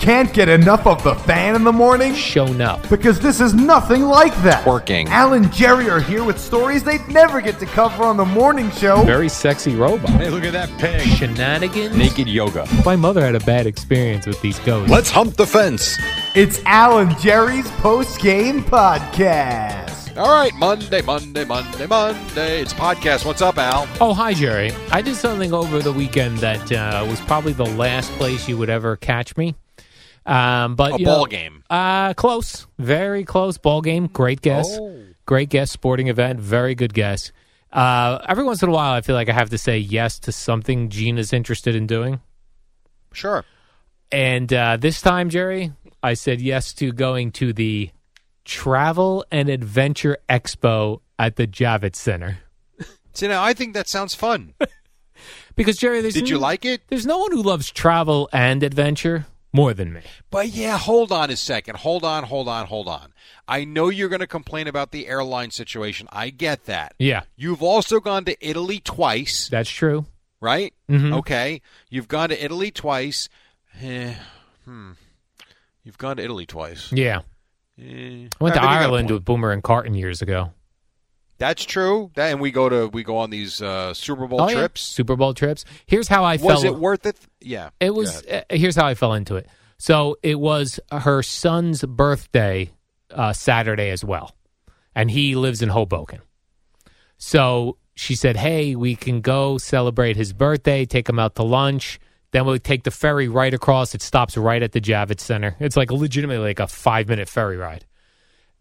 Can't get enough of the fan in the morning? shown up. Because this is nothing like that. Working. Al and Jerry are here with stories they'd never get to cover on the morning show. Very sexy robot. Hey, look at that pig. Shenanigans. Naked yoga. My mother had a bad experience with these ghosts. Let's hump the fence. It's Al and Jerry's post game podcast. All right, Monday, Monday, Monday, Monday. It's a podcast. What's up, Al? Oh, hi, Jerry. I did something over the weekend that uh, was probably the last place you would ever catch me. Um, but A you ball know, game. Uh, close, very close ball game. Great guess, Oh. great guess. Sporting event, very good guess. Uh, every once in a while, I feel like I have to say yes to something Gina's interested in doing. Sure. And uh, this time, Jerry, I said yes to going to the Travel and Adventure Expo at the Javits Center. See, now I think that sounds fun. Because Jerry, there's Did you like it? There's no one who loves travel and adventure more than me. But yeah, hold on a second. Hold on, hold on, hold on. I know you're going to complain about the airline situation. I get that. Yeah, You've also gone to Italy twice, that's true. right? Mhm. Okay. You've gone to Italy twice. Eh, hmm. You've gone to Italy twice. Yeah, Eh, I went to think you got a Ireland with Boomer and Carton years ago. That's true. That, and we go to we go on these uh, Super Bowl Oh, yeah. trips. Super Bowl trips. Here's how I fell Was it worth it? Yeah. It was. Uh, here's how I fell into it. So it was her son's birthday uh, Saturday as well, and he lives in Hoboken. So she said, "Hey, we can go celebrate his birthday. Take him out to lunch. Then we'll take the ferry right across. It stops right at the Javits Center. It's like legitimately like a five minute ferry ride.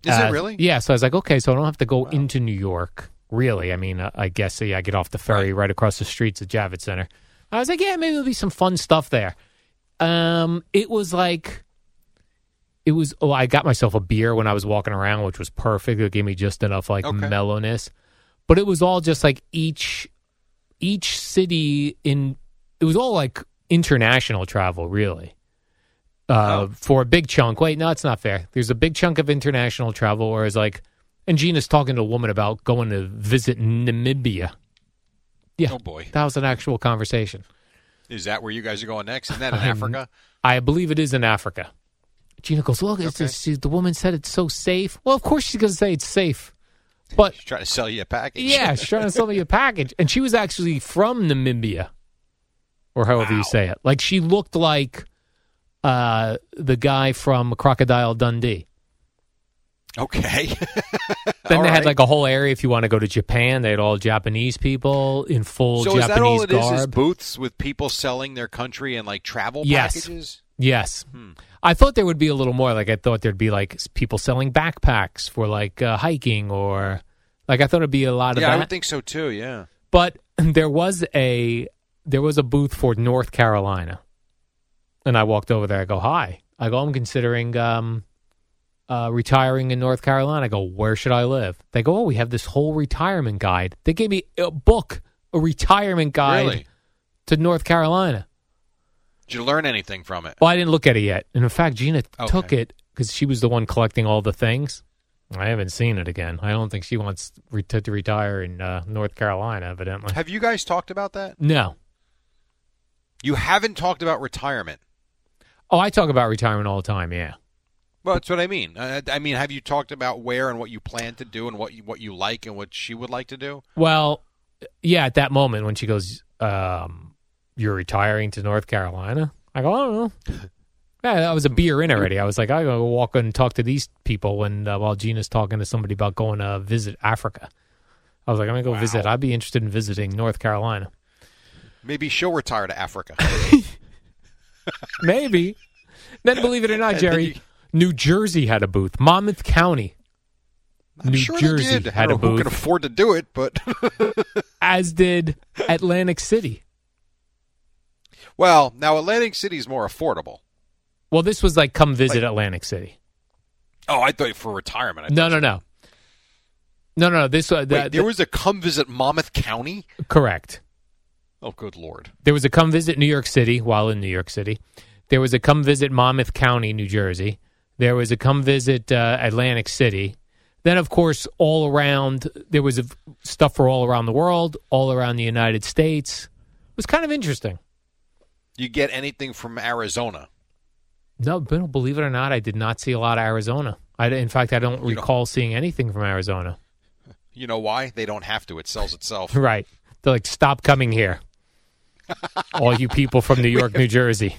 Is Uh, it really? Yeah. So I was like, okay, so I don't have to go into New York. Really? I mean, uh, I guess so, yeah, I get off the ferry right. across the streets at Javits Center. I was like, yeah, maybe there'll be some fun stuff there. Um, it was like, it was. Oh, I got myself a beer when I was walking around, which was perfect. It gave me just enough like Okay. mellowness, but it was all just like each each city in. It was all like international travel, really uh, Oh. for a big chunk. Wait, no, it's not fair. There's a big chunk of international travel, whereas like, and Gina's talking to a woman about going to visit Namibia. Yeah, Oh boy. that was an actual conversation. Is that where you guys are going next? Isn't that in I'm- Africa? I believe it is in Africa. Gina goes, look, it's Okay. she, the woman said it's so safe. Well, of course she's going to say it's safe, but She's trying to sell you a package. yeah, she's trying to sell me a package, and she was actually from Namibia, or however you say it. Like she looked like uh, the guy from Crocodile Dundee. okay. Then All they had right. like a whole area. If you want to go to Japan, they had all Japanese people in full so is that Japanese all it is? Is garb. booths with people selling their country and like travel Yes. packages? yes, Hmm. I thought there would be a little more. Like I thought there'd be like people selling backpacks for like uh, hiking or like I thought it'd be a lot of Yeah, I that. would think so too. Yeah. but there was a there was a booth for North Carolina, and I walked over there. I go, "Hi." I go, "I'm considering um, uh, retiring in North Carolina." I go, "Where should I live?" They go, "Oh, we have this whole retirement guide." They gave me a book, a retirement guide Really? to North Carolina. Did you learn anything from it? Well, I didn't look at it yet, and in fact, Gina Okay. took it because she was the one collecting all the things. I haven't seen it again. I don't think she wants re- to, to retire in uh, North Carolina. Evidently, Have you guys talked about that? no. You haven't talked about retirement. Oh, I talk about retirement all the time. Yeah. Well, that's what I mean. Uh, I mean, have you talked about where and what you plan to do and what you, what you like and what she would like to do? Well, yeah, at that moment when she goes, um, "You're retiring to North Carolina," I go, "I don't know." Yeah, I was a beer in already. I was like, I gotta go walk and talk to these people when uh, while Gina's talking to somebody about going to visit Africa. I was like, I'm gonna go Wow. visit. I'd be interested in visiting North Carolina. Maybe she'll retire to Africa. Maybe. then, believe it or not, Jerry, you- New Jersey had a booth. Monmouth County, I'm New sure Jersey. Had a don't know who booth, can afford to do it, but as did Atlantic City. well, now Atlantic City is more affordable. Well, this was like come visit Atlantic City. Oh, I thought for retirement. I No, no, no. No, no, this was Wait, there was a come visit Monmouth County. correct. Oh, good lord! There was a come visit New York City while in New York City. There was a come visit Monmouth County, New Jersey. There was a come visit uh, Atlantic City. Then, of course, all around there was a, stuff for all around the world, all around the United States. It was kind of interesting. You get anything from Arizona? No, believe it or not, I did not see a lot of Arizona. I, in fact, I don't You recall seeing anything from Arizona. You know why? They don't have to. It sells itself. Right? They're like, stop coming here, all you people from New York, New Jersey.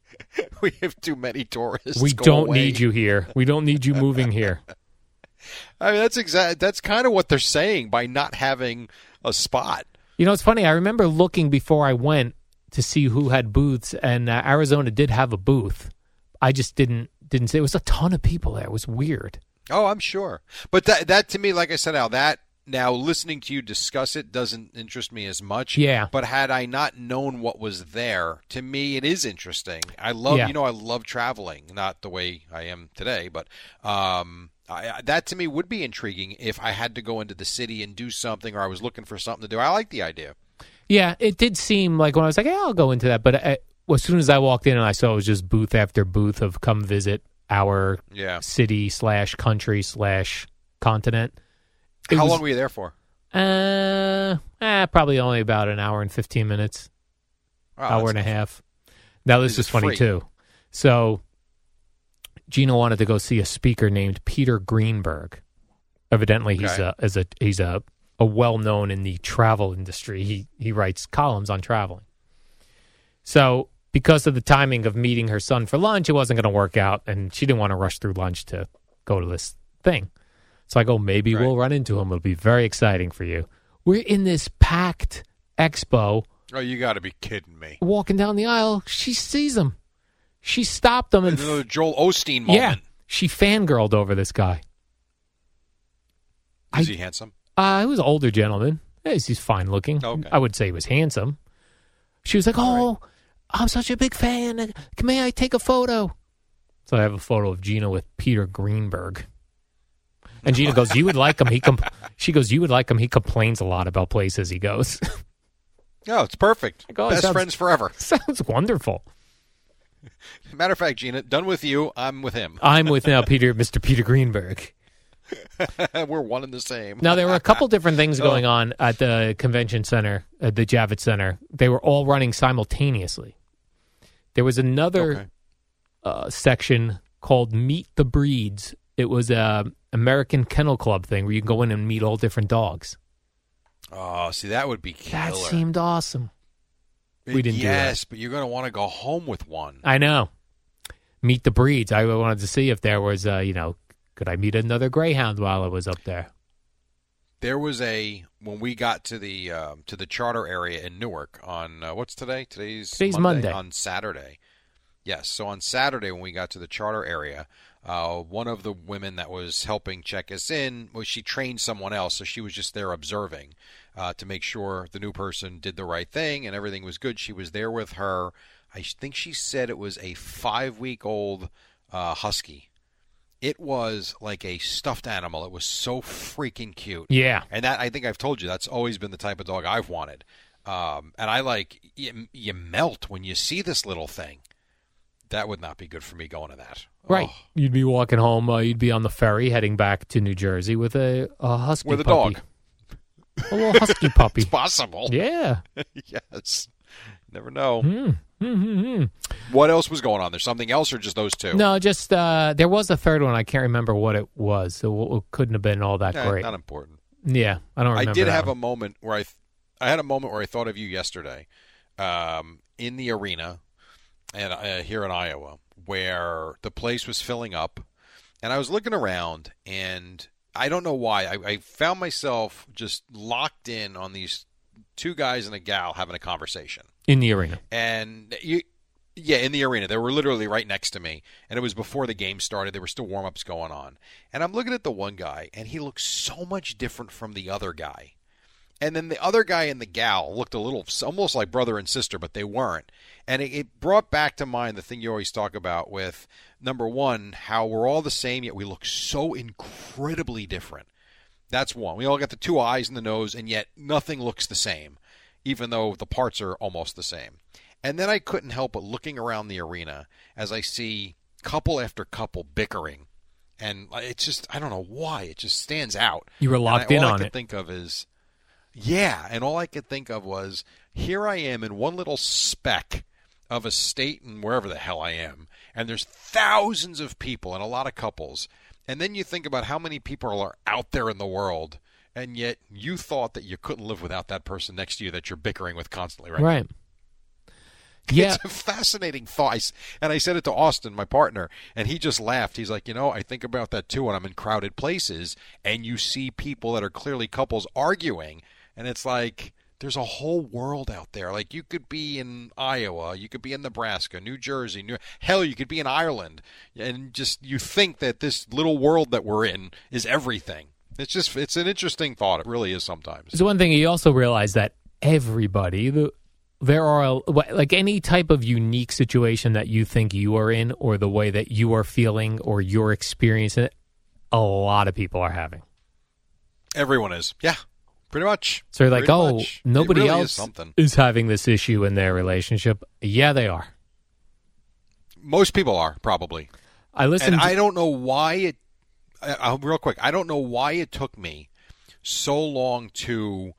we have too many tourists. We Go don't away. need you here. We don't need you moving here. I mean, that's exact. That's kind of what they're saying by not having a spot. You know, it's funny. I remember looking before I went to see who had booths, and uh, Arizona did have a booth. I just didn't didn't say it was a ton of people there. It was weird. Oh, I'm sure. But that that to me, like I said, now that now listening to you discuss it doesn't interest me as much. Yeah. But had I not known what was there, to me it is interesting. I love Yeah. you know I love traveling, not the way I am today, but um. I, I- that to me would be intriguing if I had to go into the city and do something, or I was looking for something to do. I like the idea. Yeah, it did seem like when I was like, "Yeah, I'll go into that," but uh as soon as I walked in and I saw it was just booth after booth of come visit our Yeah. city slash country slash continent. It How was- long were you there for? Uh, eh, probably only about an hour and fifteen minutes. Oh, hour and a half. Now this Is funny free? too. So Gina wanted to go see a speaker named Peter Greenberg. Evidently, he's Okay. a a he's a, a well known in the travel industry. He he writes columns on traveling. So because of the timing of meeting her son for lunch, it wasn't going to work out, and she didn't want to rush through lunch to go to this thing. So I go, maybe Right. we'll run into him. It'll be very exciting for you. We're in this packed expo Oh, you got to be kidding me! walking down the aisle. She sees him. She stopped him and Another Joel Osteen moment. yeah, she fangirled over this guy. Is I- he handsome? Uh, he was an older gentleman. Yes, he's fine looking. Okay. I would say he was handsome. She was like, "Oh, I'm such a big fan. May I take a photo?" So I have a photo of Gina with Peter Greenberg. And Gina goes, "You would like him." He she goes, "You would like him." He complains a lot about places he goes. No, it's perfect. Like, oh, Best sounds- friends forever. Sounds wonderful. Matter of fact, Gina, done with you. I'm with him. I'm with now Peter, Mr. Peter Greenberg. We're one and the same. Now there were a couple different things Oh. going on at the convention center, at the Javits Center. They were all running simultaneously. There was another Okay. uh, section called Meet the Breeds. It was a American Kennel Club thing where you can go in and meet all different dogs. Oh, see, that would be killer. That seemed awesome. we didn't do that. Yes, but you're going to want to go home with one. I know. Meet the Breeds. I wanted to see if there was, uh, you know, could I meet another Greyhound while I was up there? There was a when we got to the um, to the charter area in Newark on uh, what's today? Today's Today's Monday. on Saturday. Yes, so on Saturday when we got to the charter area, uh, one of the women that was helping check us in was she trained someone else, so she was just there observing uh, to make sure the new person did the right thing and everything was good. She was there with her. I think she said it was a five week old uh, husky. It was like a stuffed animal. It was so freaking cute. Yeah. And that I think I've told you that's always been the type of dog I've wanted. Um, and I like you, you melt when you see this little thing. That would not be good for me going to that. Right. Oh, You'd be walking home. Uh, you'd be on the ferry heading back to New Jersey with a, a husky With a puppy. dog. A little husky puppy. it's possible. Yeah. yes. Never know. Hmm. Hmm, hmm, hmm. What else was going on? There's something else or just those two? No, just uh, there was a third one. I can't remember what it was. So it couldn't have been all that Eh, great. Not important. Yeah, I don't I did have one. a moment where I, th- I had a moment where I thought of you yesterday, um, in the arena, and uh, here in Iowa, where the place was filling up, and I was looking around, and I don't know why. I, I found myself just locked in on these two guys and a gal having a conversation. in the arena. and you yeah in the arena. They were literally right next to me and it was before the game started. There were still warm-ups going on. And i'm looking at the one guy and he looks so much different from the other guy and then the other guy and the gal looked a little almost like brother and sister but they weren't and it, it brought back to mind the thing you always talk about with number one how we're all the same yet we look so incredibly different that's one we all got the two eyes and the nose and yet nothing looks the same even though the parts are almost the same. And then I couldn't help but looking around the arena as I see couple after couple bickering. And it's just, I don't know why, it just stands out. You were locked I, in all I on could it. think of is, yeah, and all I could think of was, here I am in one little speck of a state and wherever the hell I am, and there's thousands of people and a lot of couples. And then you think about how many people are out there in the world, and yet you thought that you couldn't live without that person next to you that you're bickering with constantly, right? Right. Yeah. It's a fascinating thought. And I said it to Austin, my partner, and he just laughed. He's like, you know, I think about that too when I'm in crowded places and you see people that are clearly couples arguing, and it's like, there's a whole world out there. Like you could be in Iowa, you could be in Nebraska, New Jersey, New hell, you could be in Ireland, and just you think that this little world that we're in is everything. It's just it's an interesting thought. It really is sometimes. So one thing you also realize that everybody, the, there are like any type of unique situation that you think you are in, or the way that you are feeling, or your experience. A lot of people are having. Everyone is, yeah, pretty much. So you're like, Pretty oh, much. Nobody really is else something. is having this issue in their relationship. Yeah, they are. Most people are probably. I listened. and to- I don't know why it. Uh, uh, real quick, I don't know why it took me so long to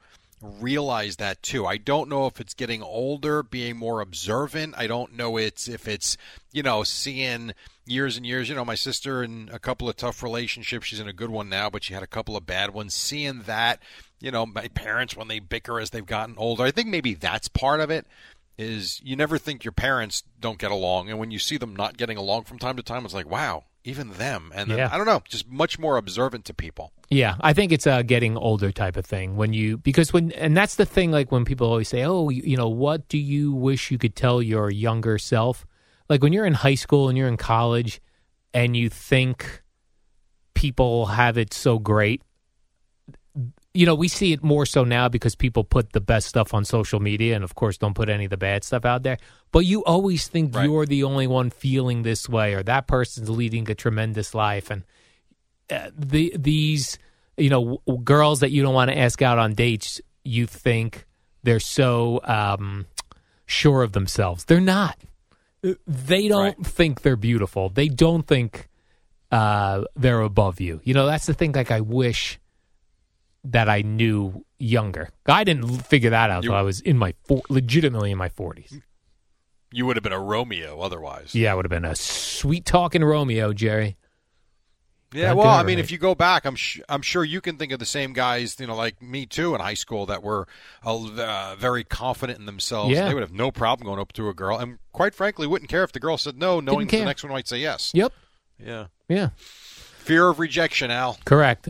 realize that too. I don't know if it's getting older, being more observant. I don't know it's if it's you know seeing years and years. You know, my sister in a couple of tough relationships. She's in a good one now, but she had a couple of bad ones. Seeing that, you know, my parents when they bicker as they've gotten older. I think maybe that's part of it. Is you never think your parents don't get along, and when you see them not getting along from time to time, it's like, wow, even them. And Yeah. I don't know, just much more observant to people. Yeah, I think it's a getting older type of thing when you because when and that's the thing like when people always say, "Oh, you, you know, what do you wish you could tell your younger self?" Like when you're in high school and you're in college and you think people have it so great. You know, we see it more so now because people put the best stuff on social media and of course don't put any of the bad stuff out there. But you always think Right. you're the only one feeling this way or that person's leading a tremendous life and uh, the these you know w- girls that you don't want to ask out on dates you think they're so um, sure of themselves they're not Uh, they don't Right. think they're beautiful they don't think uh, they're above you you know that's the thing like i wish that i knew younger i didn't figure that out until i was in my four, legitimately in my 40s You would have been a Romeo otherwise. yeah i would have been a sweet talking romeo jerry Yeah, Not well, I mean, right. if you go back, I'm sh- I'm sure you can think of the same guys, you know, like me too in high school that were uh, very confident in themselves. Yeah. They would have no problem going up to a girl, and quite frankly, wouldn't care if the girl said no, knowing the next one might say yes. yep Yeah, yeah fear of rejection, Al. correct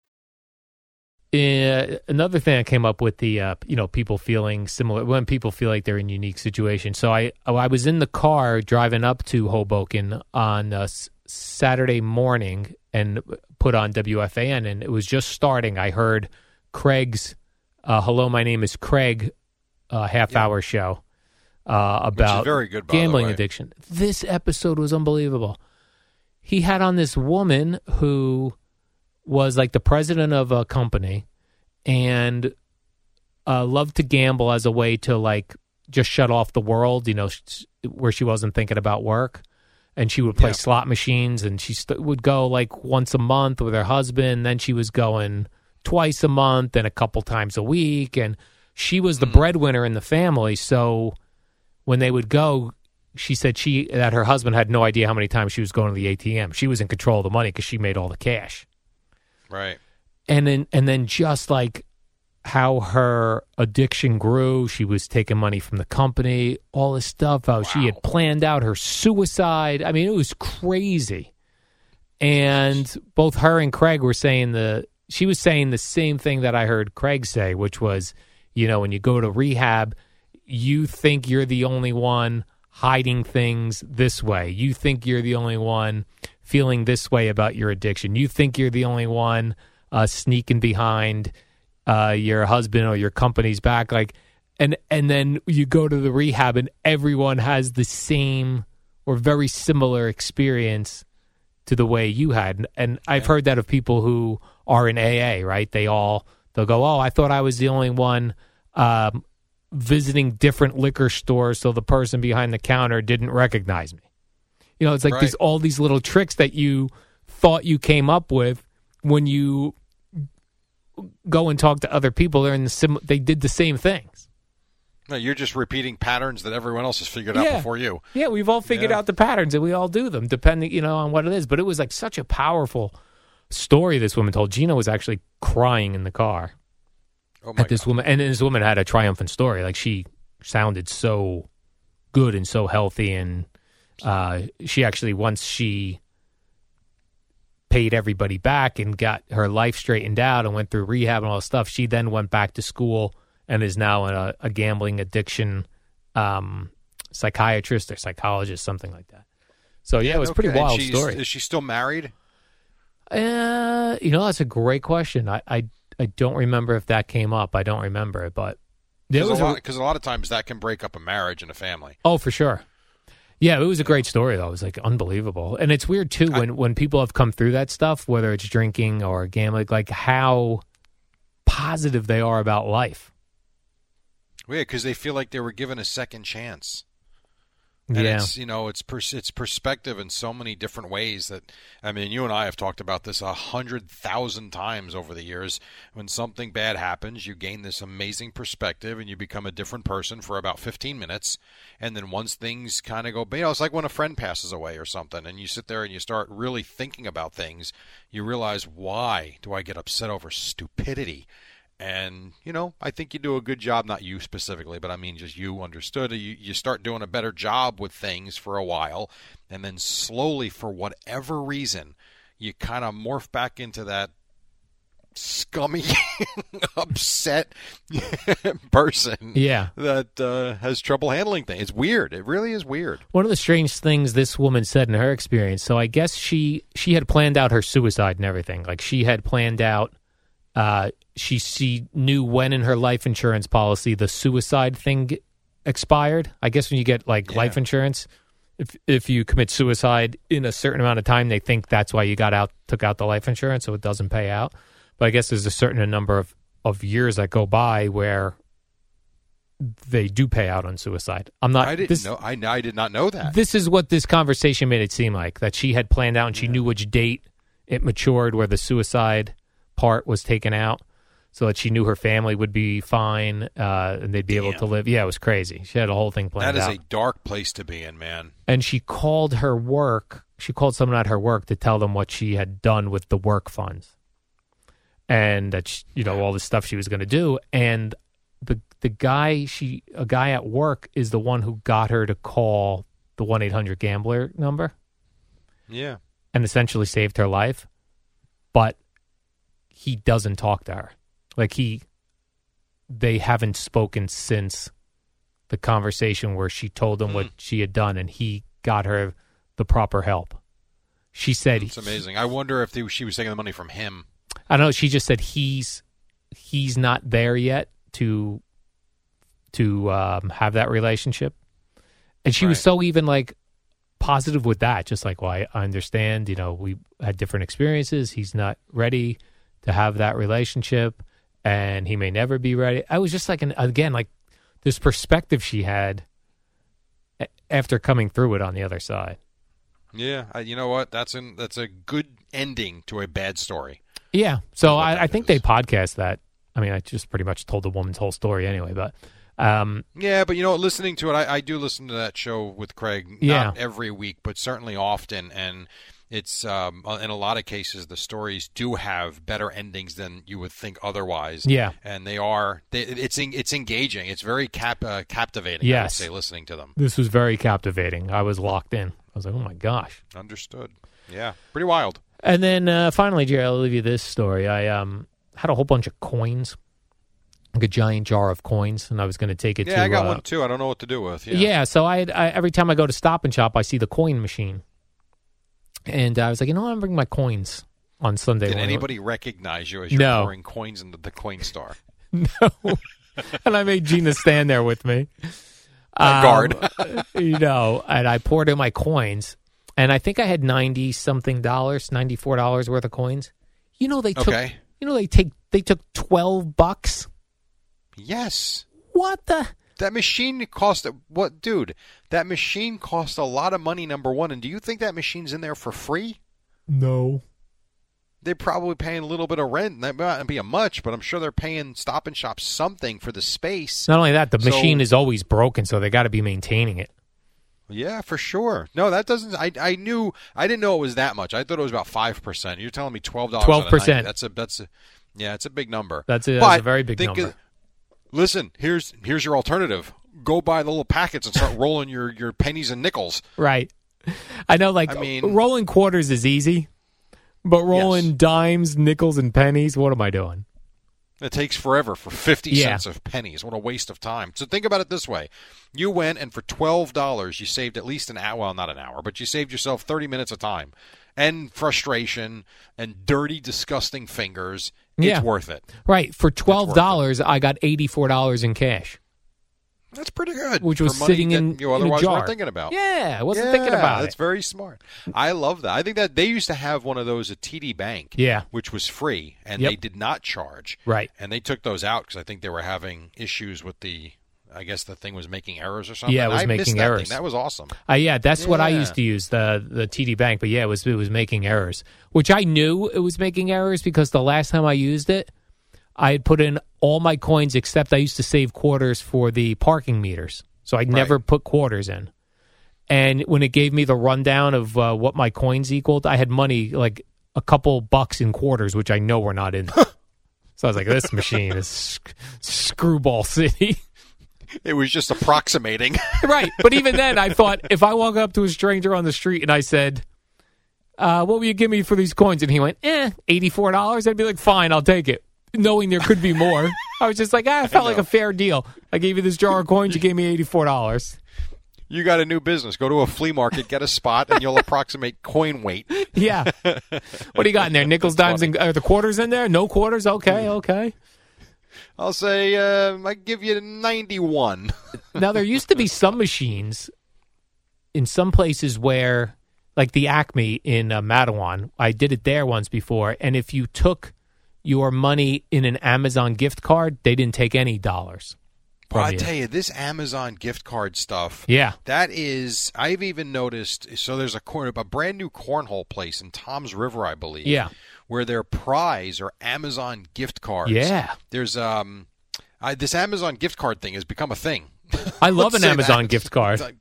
Uh, another thing I came up with the uh, you know people feeling similar when people feel like they're in unique situations. So I oh, I was in the car driving up to Hoboken on uh, Saturday morning and put on WFAN and it was just starting. I heard Craig's uh, "Hello, my name is Craig" uh, half hour show uh, about very good, gambling addiction. This episode was unbelievable. He had on this woman who was like the president of a company and uh, loved to gamble as a way to like just shut off the world, you know, sh- where she wasn't thinking about work. And she would play Yeah. slot machines and she st- would go like once a month with her husband. Then she was going twice a month and a couple times a week. And she was the breadwinner in the family. So when they would go, she said she that her husband had no idea how many times she was going to the ATM. She was in control of the money because she made all the cash. Right. And then and then just like how her addiction grew, she was taking money from the company, all this stuff. How she had planned out her suicide. I mean, it was crazy. And both her and Craig were saying the she was saying the same thing that I heard Craig say, which was, you know, when you go to rehab, you think you're the only one hiding things this way. You think you're the only one feeling this way about your addiction. You think you're the only one uh, sneaking behind uh, your husband or your company's back, like, and and then you go to the rehab and everyone has the same or very similar experience to the way you had. And I've heard that of people who are in AA, right? They all they'll go, "Oh, I thought I was the only one um, visiting different liquor stores, so the person behind the counter didn't recognize me." You know, it's like Right. these all these little tricks that you thought you came up with when you go and talk to other people. They're in the sim- they did the same things. No, you're just repeating patterns that everyone else has figured out before you. Yeah, we've all figured Yeah. out the patterns and we all do them depending, you know, on what it is. But it was like such a powerful story this woman told. Gina was actually crying in the car Oh my at this God. woman, and this woman had a triumphant story. Like she sounded so good and so healthy, and uh, she actually once she paid everybody back and got her life straightened out and went through rehab and all this stuff. She then went back to school and is now a, a gambling addiction um, psychiatrist or psychologist, something like that. So yeah, it was a pretty Okay. And wild she's- story. Is she still married? Uh, you know, that's a great question. I, I, I don't remember if that came up. I don't remember it, but there Because was a, a, lot- 'cause a lot of times that can break up a marriage and a family. oh for sure. Yeah, it was a great story though. It was like unbelievable, and it's weird too when when people have come through that stuff, whether it's drinking or gambling, like how positive they are about life. Yeah, because they feel like they were given a second chance. And yeah, it's you know it's pers- it's perspective in so many different ways that I mean you and I have talked about this a hundred thousand times over the years. When something bad happens, you gain this amazing perspective and you become a different person for about fifteen minutes. And then once things kind of go, you know, it's like when a friend passes away or something, and you sit there and you start really thinking about things. You realize why do I get upset over stupidity? And you know, I think you do a good job. Not you specifically, but I mean, just you understood. You you start doing a better job with things for a while, and then slowly, for whatever reason, you kind of morph back into that scummy, upset person yeah. that uh, has trouble handling things. It's weird. It really is weird. One of the strange things this woman said in her experience. So I guess she she had planned out her suicide and everything. Like she had planned out. Uh, she she knew when in her life insurance policy the suicide thing expired. I guess when you get like Yeah. life insurance, if if you commit suicide in a certain amount of time, they think that's why you got out took out the life insurance, so it doesn't pay out. But I guess there's a certain number of of years that go by where they do pay out on suicide. I'm not. I didn't this- know. I, I did not know that. this is what this conversation made it seem like that she had planned out and she knew which date it matured where the suicide part was taken out so that she knew her family would be fine uh, and they'd be able to live. Yeah it was crazy. She had a whole thing planned that is out. a dark place to be in, man. and she called her work she called someone at her work to tell them what she had done with the work funds. And that she, you know all the stuff she was going to do. And the the guy she a guy at work is the one who got her to call the 1-800 gambler number. Yeah. and essentially saved her life. But he doesn't talk to her like he they haven't spoken since the conversation where she told him what she had done and he got her the proper help she said It's amazing. I wonder if they, she was taking the money from him. I don't know. She just said he's he's not there yet to to um, have that relationship, and she was so even like positive with that. Just like, well, I, I understand. You know, we had different experiences. He's not ready to have that relationship, and he may never be ready. I was just like, an, again, like this perspective she had after coming through it on the other side. Yeah, I, you know what? That's an that's a good ending to a bad story. Yeah. So I, I think they podcast that. I mean, I just pretty much told the woman's whole story anyway, but um, Yeah, but you know, listening to it, I, I do listen to that show with Craig. Yeah. Every week, but certainly often, and it's um, in a lot of cases the stories do have better endings than you would think otherwise. Yeah. and they are. They, it's it's engaging. It's very cap uh, captivating. Yes. I would say listening to them. this was very captivating. I was locked in. I was like, oh my gosh. Understood. Yeah, pretty wild. And then uh, finally, Jerry, I'll leave you this story. I um, had a whole bunch of coins, like a giant jar of coins, and I was going to take it Yeah, to. I got uh, one too. I don't know what to do with. Yeah. Yeah, so I, I every time I go to Stop and Shop, I see the coin machine, and I was like, you know. I'm bringing my coins on Sunday. Did anybody recognize you as you're No. pouring coins into the Coinstar? No, and I made Gina stand there with me. A guard. Um, you know, and I poured in my coins, and I think I had ninety something dollars, ninety four dollars worth of coins. You know, they took. Okay. You know, they take they took twelve bucks. Yes. What the? That machine cost what, dude? That machine cost a lot of money. Number one, and do you think that machine's in there for free? No. They're probably paying a little bit of rent. That might not be a much, but I'm sure they're paying Stop and Shop something for the space. Not only that, the So- machine is always broken, so they got to be maintaining it. Yeah, for sure. No, that doesn't. I I knew. I didn't know it was that much. I thought it was about five percent. You're telling me twelve dollars. 12%. That's a that's a yeah. It's a big number. That's a- that's a very big think number. of- listen, here's here's your alternative. Go buy the little packets and start rolling your your pennies and nickels. Right. I know, like, I mean- rolling quarters is easy, but rolling Yes. dimes, nickels, and pennies, what am I doing? It takes forever for 50 Yeah. cents of pennies. What a waste of time. So think about it this way. You went and for $12, you saved at least an hour, well, not an hour, but you saved yourself 30 minutes of time and frustration and dirty, disgusting fingers. Yeah. It's worth it. Right. For $12, I got $84 in cash, That's pretty good. which was sitting in, you in a otherwise jar. weren't thinking about. Yeah, I wasn't Yeah, thinking about That's it. very smart. I love that. I think that they used to have one of those at TD Bank, Yeah. which was free, and Yep. they did not charge. Right. And they took those out because I think they were having issues with the. I guess the thing was making errors or something. Yeah, it was I making that errors. Thing. That was awesome. Uh, yeah, that's what I used to use the the TD Bank, but yeah, it was it was making errors, which I knew it was making errors because the last time I used it, I had put in all my coins except I used to save quarters for the parking meters, so I never put quarters in. And when it gave me the rundown of uh, what my coins equaled, I had money like a couple bucks in quarters, which I know were not in. so I was like, "This machine is sc- screwball city." It was just approximating. right. But even then, I thought if I walk up to a stranger on the street and I said, uh, "What will you give me for these coins?" and he went, "Eh, eighty-four dollars," I'd be like, "Fine, I'll take it," knowing there could be more. I was just like, ah, "I felt like a fair deal. I gave you this jar of coins, you gave me eighty-four dollars." you got a new business. Go to a flea market, get a spot, and you'll approximate coin weight. Yeah. what do you got in there? Nickels, dimes, and are the quarters in there? No quarters. Okay, okay. I'll say uh, I give you ninety-one. now there used to be some machines in some places where like the acme in uh, Matawan i did it there once before and if you took your money in an amazon gift card they didn't take any dollars Well, I tell you, this Amazon gift card stuff. Yeah. that is. I've even noticed. So there's a corn, a brand new cornhole place in Toms River, I believe. Yeah. Where their prize are Amazon gift cards. Yeah. there's um, I, this Amazon gift card thing has become a thing. i love an amazon that. gift card like-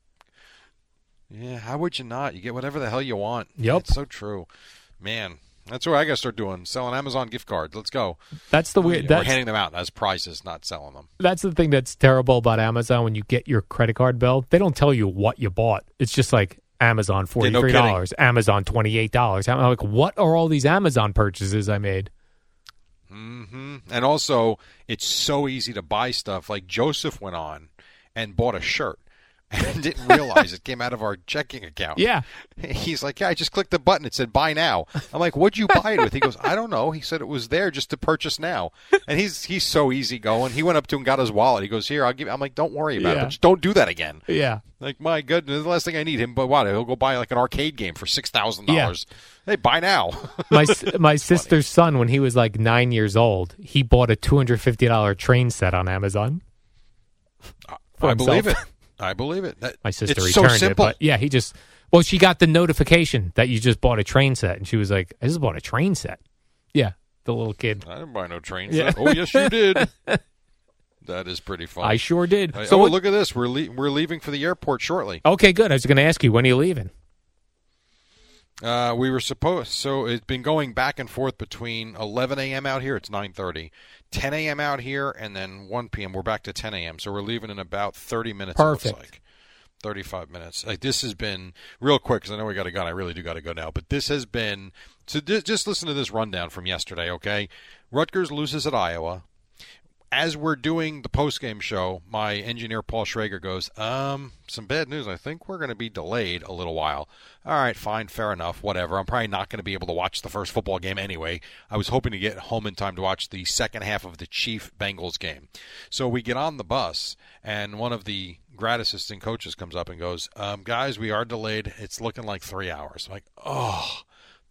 yeah, how would you not? You get whatever the hell you want. Yep. it's so true, man. That's what I gotta start doing. Selling Amazon gift cards. Let's go. that's the weird We're handing them out as prizes, not selling them. that's the thing that's terrible about amazon when you get your credit card bill they don't tell you what you bought it's just like amazon Yeah, no $43 amazon $28 i'm like what are all these amazon purchases i made? Hmm And also, it's so easy to buy stuff. Like Joseph went on and bought a shirt and didn't realize it came out of our checking account. yeah He's like, yeah, I just clicked the button. It said buy now. I'm like, what'd you buy it with? He goes, I don't know. He said it was there just to purchase now. And he's he's so easygoing. He went up to him, and got his wallet. He goes, here, I'll give. I'm like, don't worry about Yeah. it, but just don't do that again. yeah Like, my goodness, the last thing I need him, but what? He'll go buy like an arcade game for six thousand dollars. Hey, buy now. my my sister's son when he was like nine years old he bought a $250 train set on amazon I believe it. Himself. I believe it. That- my sister it's so returned it but yeah he just well she got the notification that you just bought a train set and she was like i just bought a train set yeah the little kid. I didn't buy no train Yeah. set. Oh, yes, you did. that is pretty fun. I sure did. I- so oh, what- look at this. We're le- we're leaving for the airport shortly. Okay, good. I was going to ask you when are you leaving? Uh, we were supposed so it's been going back and forth between 11 a.m. out here. It's 9:30, 10 a.m. out here, and then 1 p.m. We're back to 10 a.m. So we're leaving in about 30 minutes. It Perfect. looks like 35 minutes. Like this has been real quick because I know we got to go. I really do got to go now. But this has been so. Just listen to this rundown from yesterday. Okay, Rutgers loses at Iowa. As we're doing the post game show, my engineer Paul Schrager goes, "Um, some bad news. I think we're going to be delayed a little while." All right, fine, fair enough, whatever. I'm probably not going to be able to watch the first football game anyway. I was hoping to get home in time to watch the second half of the Chief Bengals game. So we get on the bus, and one of the grad assistant coaches comes up and goes, um, "Guys, we are delayed. It's looking like three hours." I'm like, oh.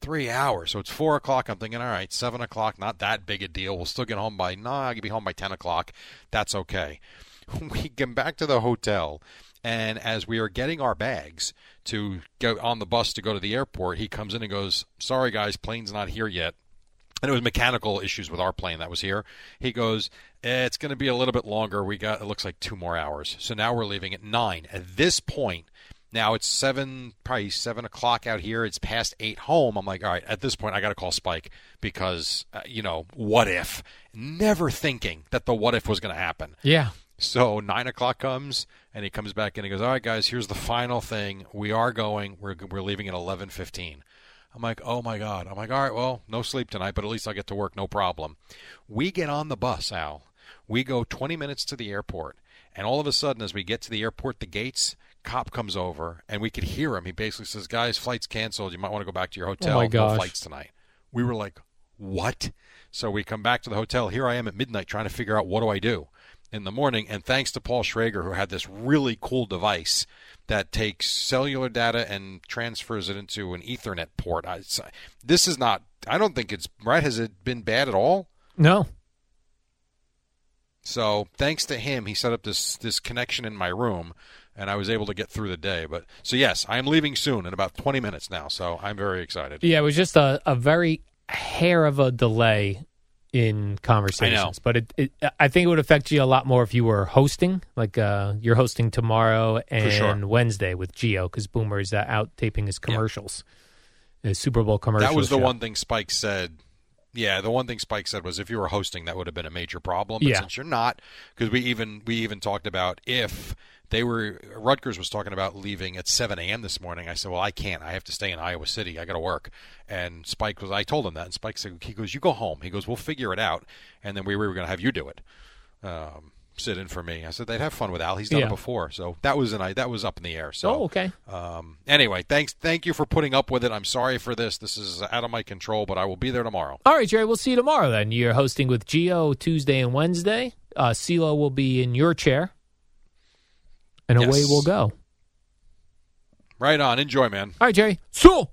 Three hours. So it's four o'clock. I'm thinking, all right, seven o'clock, not that big a deal. We'll still get home by, nah, I can be home by 10 o'clock. That's okay. We get back to the hotel, and as we are getting our bags to go on the bus to go to the airport, he comes in and goes, sorry, guys, plane's not here yet and it was mechanical issues with our plane that was here. He goes, eh, "It's going to be a little bit longer. We got it looks like two more hours. So now we're leaving at nine. At this point, now it's seven, probably seven o'clock out here. It's past eight home. I'm like, all right. At this point, I got to call Spike because uh, you know what if? Never thinking that the what if was going to happen. Yeah. So nine o'clock comes, and he comes back and he goes, "All right, guys, here's the final thing. We are going. We're we're leaving at eleven fifteen. I'm like, "Oh my god!" I'm like, "All right, well, no sleep tonight, but at least I'll get to work, no problem." We get on the bus, Al. We go 20 minutes to the airport, and all of a sudden, as we get to the airport, the gates. Cop comes over, and we could hear him. He basically says, "Guys, flight's canceled. You might want to go back to your oh hotel. my No flights tonight." We were like, "What?" So we come back to the hotel. Here I am at midnight trying to figure out what do I do in the morning. And thanks to Paul Schrager, who had this really cool device that takes cellular data and transfers it into an Ethernet port. I, this is not. I don't think it's right. Has it been bad at all? No. So thanks to him, he set up this this connection in my room, and I was able to get through the day. But so yes, I am leaving soon in about 20 minutes now. So I'm very excited. Yeah, it was just a, a very hair of a delay in conversations. But it, it I think it would affect you a lot more if you were hosting, like uh, you're hosting tomorrow and sure. Wednesday with Gio because Boomer is uh, out taping his commercials, his Super Bowl commercials. That was the show. one thing Spike said. Yeah, the one thing Spike said was if you were hosting, that would have been a major problem. But Yeah. since you're not, because we even we even talked about if they were Rutgers was talking about leaving at 7 a.m. this morning. I said, well, I can't. I have to stay in Iowa City. I got to work. And Spike was. I told him that, and Spike said, he goes, you go home. He goes, we'll figure it out. And then we were going to have you do it. Um, sit in for me. I said they'd have fun with Al. He's done Yeah. it before, so that was an that was up in the air. So Oh, okay. um, anyway, thanks. Thank you for putting up with it. I'm sorry for this. This is out of my control, but I will be there tomorrow. All right, Jerry, we'll see you tomorrow then. You're hosting with Gio Tuesday and Wednesday. Uh, CeeLo will be in your chair. And away we'll go. Right on. Enjoy, man. All right, Jerry. So.